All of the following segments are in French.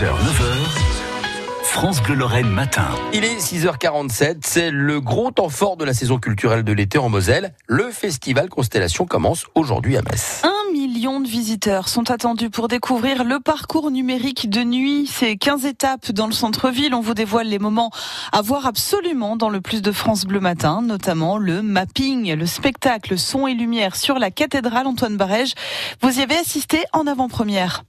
6h, 9h, France Bleu Lorraine matin. Il est 6h47, c'est le gros temps fort de la saison culturelle de l'été en Moselle. Le festival Constellation commence aujourd'hui à Metz. Un million de visiteurs sont attendus pour découvrir le parcours numérique de nuit. C'est 15 étapes dans le centre-ville. On vous dévoile les moments à voir absolument dans le Plus de France Bleu Matin, notamment le mapping, le spectacle son et lumière sur la cathédrale Antoine Barège. Vous y avez assisté en avant-première.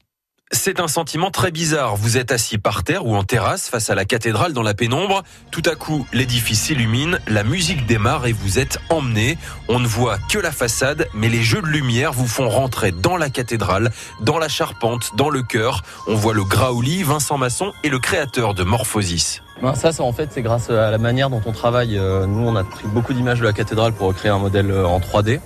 C'est un sentiment très bizarre. Vous êtes assis par terre ou en terrasse face à la cathédrale dans la pénombre. Tout à coup, l'édifice s'illumine, la musique démarre et vous êtes emmené. On ne voit que la façade, mais les jeux de lumière vous font rentrer dans la cathédrale, dans la charpente, dans le chœur. On voit le Graouli, Vincent Masson et le créateur de Morphosis. Ben ça, ça, en fait, c'est grâce à la manière dont on travaille. Euh, nous, on a pris beaucoup d'images de la cathédrale pour créer un modèle euh, en 3D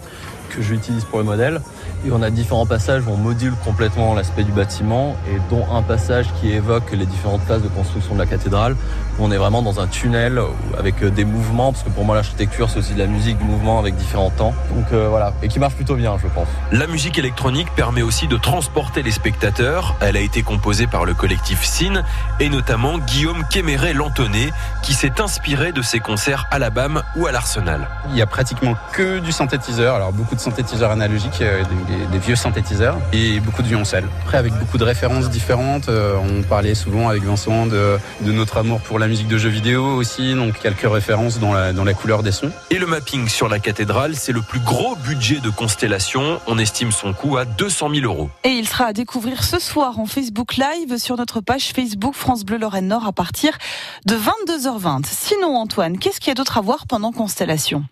que j'utilise pour le modèle. Et on a différents passages où on module complètement l'aspect du bâtiment et dont un passage qui évoque les différentes phases de construction de la cathédrale où on est vraiment dans un tunnel avec euh, des mouvements parce que pour moi l'architecture c'est aussi de la musique du mouvement avec différents temps. Donc euh, voilà, et qui marche plutôt bien je pense. La musique électronique permet aussi de transporter les spectateurs. Elle a été composée par le collectif Sin et notamment Guillaume Kéméré-Lantonnet qui s'est inspiré de ses concerts à la BAM ou à l'Arsenal. Il y a pratiquement que du synthétiseur, alors beaucoup de synthétiseurs analogiques, euh, des, des vieux synthétiseurs et beaucoup de violoncelle. Après avec beaucoup de références différentes, euh, on parlait souvent avec Vincent de, de, notre amour pour la musique de jeux vidéo aussi, donc quelques références dans la, dans la couleur des sons. Et le mapping sur la cathédrale, c'est le plus gros budget de Constellation. On estime son coût à 200 000 euros. Et il sera à découvrir ce soir en Facebook Live sur notre page Facebook France Bleu Lorraine Nord à partir de 22h20. Sinon Antoine, qu'est-ce qu'il y a d'autre à voir pendant Constellation?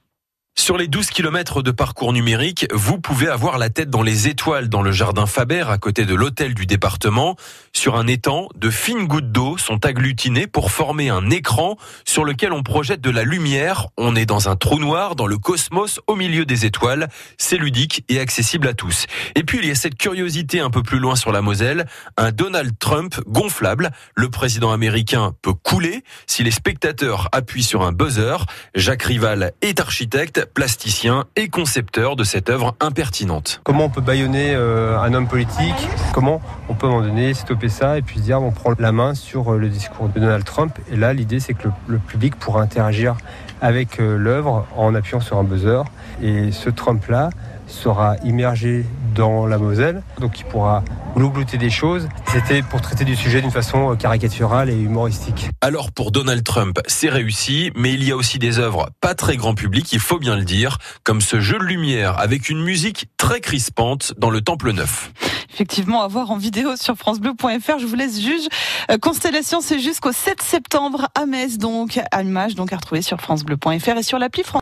Sur les 12 km de parcours numérique, vous pouvez avoir la tête dans les étoiles dans le jardin Faber à côté de l'hôtel du département. Sur un étang, de fines gouttes d'eau sont agglutinées pour former un écran sur lequel on projette de la lumière. On est dans un trou noir, dans le cosmos, au milieu des étoiles. C'est ludique et accessible à tous. Et puis il y a cette curiosité un peu plus loin sur la Moselle, un Donald Trump gonflable. Le président américain peut couler si les spectateurs appuient sur un buzzer. Jacques Rival est architecte plasticien et concepteur de cette œuvre impertinente. Comment on peut baïonner euh, un homme politique? Comment on peut à un moment donné stopper ça et puis dire on prend la main sur euh, le discours de Donald Trump Et là, l'idée c'est que le, le, public pourra interagir avec euh, l'œuvre en appuyant sur un buzzer. Et ce Trump-là sera immergé dans la Moselle, donc il pourra glouglouter des choses. C'était pour traiter du sujet d'une façon caricaturale et humoristique. Alors pour Donald Trump, c'est réussi, mais il y a aussi des œuvres pas très grand public, il faut le dire, comme ce jeu de lumière avec une musique très crispante dans le Temple Neuf. Effectivement, à voir en vidéo sur francebleu.fr, je vous laisse juge. Constellation, c'est jusqu'au 7 septembre à Metz, donc à image donc à retrouver sur francebleu.fr et sur l'appli France.